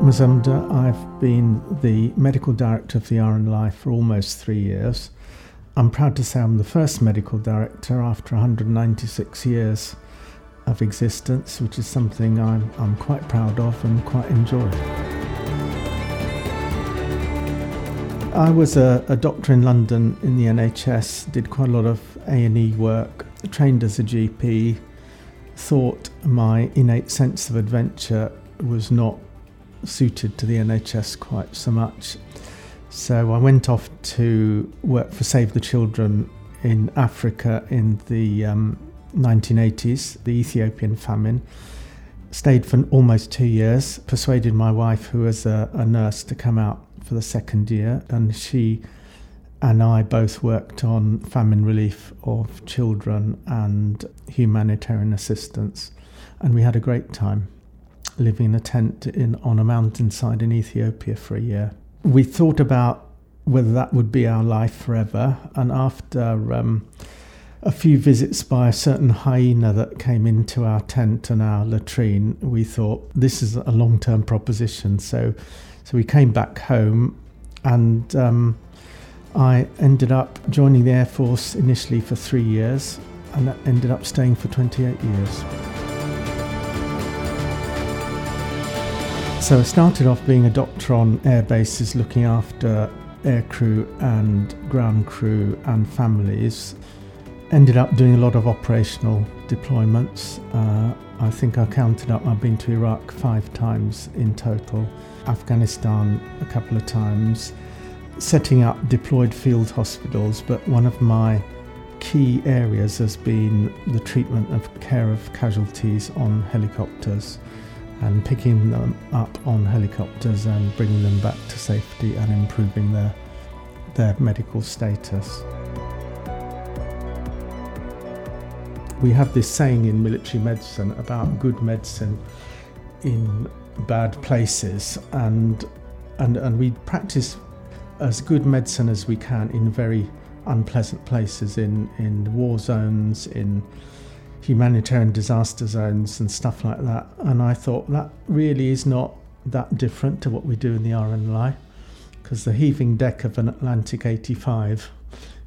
Mozumder. I've been the medical director of the RNLI for almost three years. I'm proud to say I'm the first medical director after 196 years of existence, which is something I'm, I'm quite proud of and quite enjoy. I was a, a, doctor in London in the NHS, did quite a lot of A&E work, trained as a GP, thought my innate sense of adventure was not suited to the NHS quite so much. So I went off to work for Save the Children in Africa in the um, 1980s, the Ethiopian famine. Stayed for almost two years, persuaded my wife, who was a, a nurse, to come out for the second year, and she and I both worked on famine relief of children and humanitarian assistance, and we had a great time living in a tent in, on a mountainside in Ethiopia for a year. We thought about whether that would be our life forever, and after um, a few visits by a certain hyena that came into our tent and our latrine, we thought this is a long term proposition. So, so we came back home and um, I ended up joining the Air Force initially for three years and ended up staying for 28 years. So I started off being a doctor on air bases looking after aircrew and ground crew and families. Ended up doing a lot of operational deployments. Uh, I think I counted up, I've been to Iraq five times in total, Afghanistan a couple of times, setting up deployed field hospitals. But one of my key areas has been the treatment of care of casualties on helicopters and picking them up on helicopters and bringing them back to safety and improving their, their medical status. We have this saying in military medicine about good medicine in bad places, and, and, and we practice as good medicine as we can in very unpleasant places, in, in war zones, in humanitarian disaster zones and stuff like that. And I thought that really is not that different to what we do in the RNLI, because the heaving deck of an Atlantic 85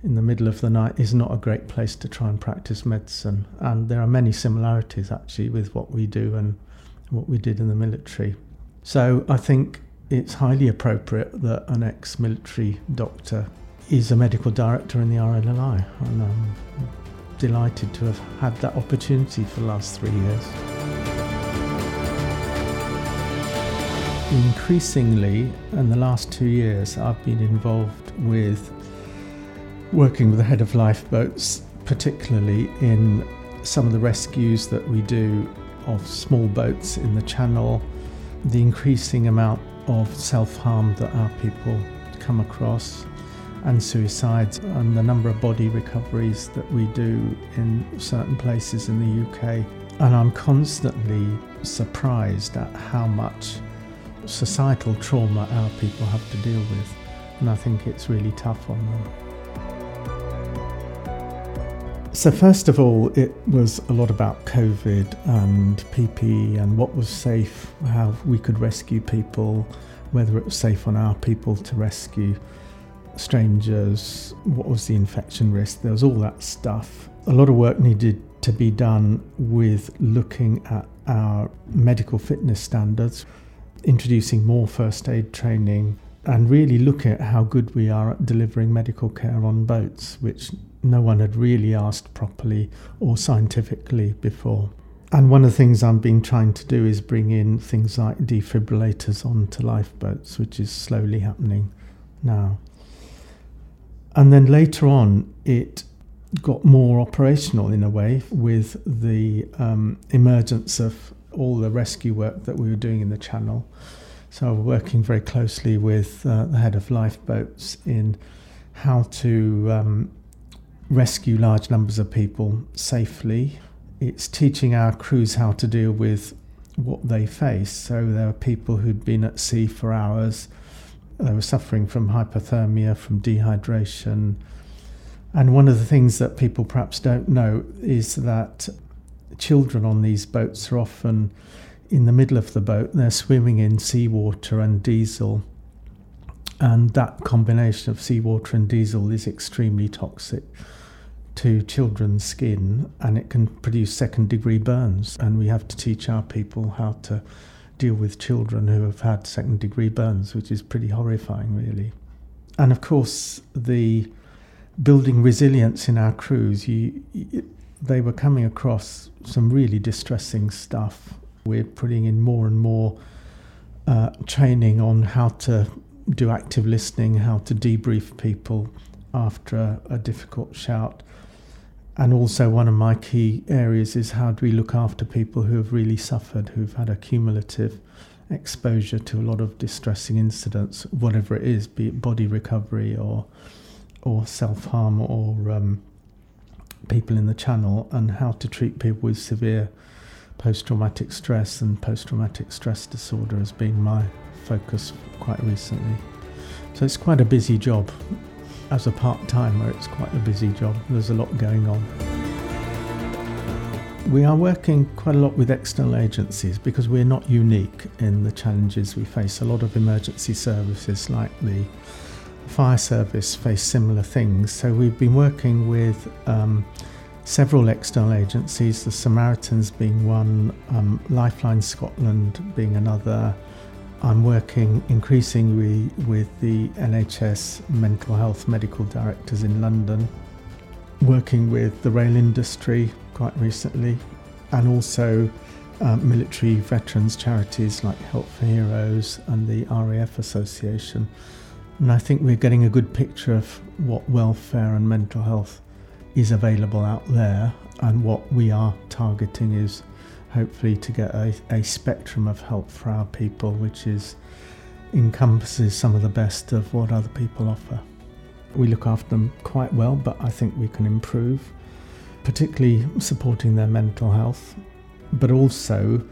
in the middle of the night is not a great place to try and practice medicine. And there are many similarities actually with what we do and what we did in the military. So I think it's highly appropriate that an ex military doctor is a medical director in the RNLI. And, um, delighted to have had that opportunity for the last three years. Increasingly, in the last two years, I've been involved with working with the head of lifeboats, particularly in some of the rescues that we do of small boats in the channel, the increasing amount of self harm that our people come across, and suicides and the number of body recoveries that we do in certain places in the UK. And I'm constantly surprised at how much societal trauma our people have to deal with. And I think it's really tough on them. So, first of all, it was a lot about COVID and PPE and what was safe, how we could rescue people, whether it was safe on our people to rescue strangers, what was the infection risk, there was all that stuff. A lot of work needed to be done with looking at our medical fitness standards, introducing more first aid training, and really looking at how good we are at delivering medical care on boats, which no one had really asked properly or scientifically before. And one of the things I'm been trying to do is bring in things like defibrillators onto lifeboats, which is slowly happening now. And then later on, it got more operational in a way with the um, emergence of all the rescue work that we were doing in the channel. So, I was working very closely with uh, the head of lifeboats in how to um, rescue large numbers of people safely. It's teaching our crews how to deal with what they face. So, there are people who'd been at sea for hours they were suffering from hypothermia, from dehydration. And one of the things that people perhaps don't know is that children on these boats are often in the middle of the boat, they're swimming in seawater and diesel. And that combination of seawater and diesel is extremely toxic to children's skin and it can produce second degree burns. And we have to teach our people how to deal with children who have had second degree burns, which is pretty horrifying, really. And of course, the building resilience in our crews, you, you, they were coming across some really distressing stuff. We're putting in more and more uh, training on how to do active listening, how to debrief people after a, a difficult shout. And also, one of my key areas is how do we look after people who have really suffered, who've had a cumulative exposure to a lot of distressing incidents, whatever it is, be it body recovery or or self harm or um, people in the channel, and how to treat people with severe post traumatic stress and post traumatic stress disorder has been my focus quite recently. So it's quite a busy job. As a part timer, it's quite a busy job. There's a lot going on. We are working quite a lot with external agencies because we're not unique in the challenges we face. A lot of emergency services, like the fire service, face similar things. So we've been working with um, several external agencies, the Samaritans being one, um, Lifeline Scotland being another. I'm working increasingly with the NHS mental health medical directors in London, working with the rail industry quite recently, and also um, military veterans charities like Help for Heroes and the RAF Association. And I think we're getting a good picture of what welfare and mental health is available out there, and what we are targeting is hopefully to get a, a spectrum of help for our people, which is encompasses some of the best of what other people offer. We look after them quite well, but I think we can improve, particularly supporting their mental health, but also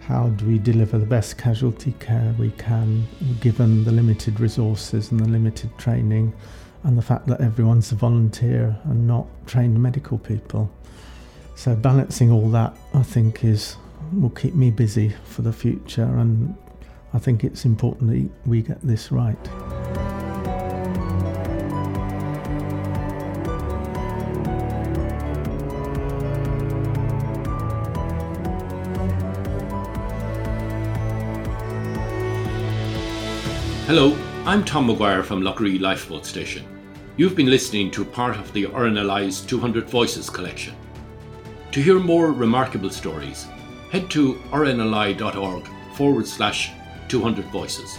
how do we deliver the best casualty care we can given the limited resources and the limited training and the fact that everyone's a volunteer and not trained medical people. So balancing all that I think is will keep me busy for the future and I think it's important that we get this right. Hello, I'm Tom McGuire from Lough Ree Lifeboat Station. You've been listening to part of the RNLI's 200 Voices collection. To hear more remarkable stories, head to rnli.org forward slash 200 voices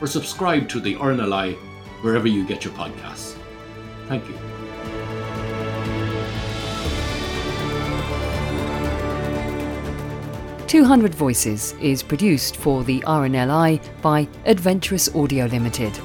or subscribe to the RNLI wherever you get your podcasts. Thank you. Two Hundred Voices is produced for the RNLI by Adventurous Audio Limited.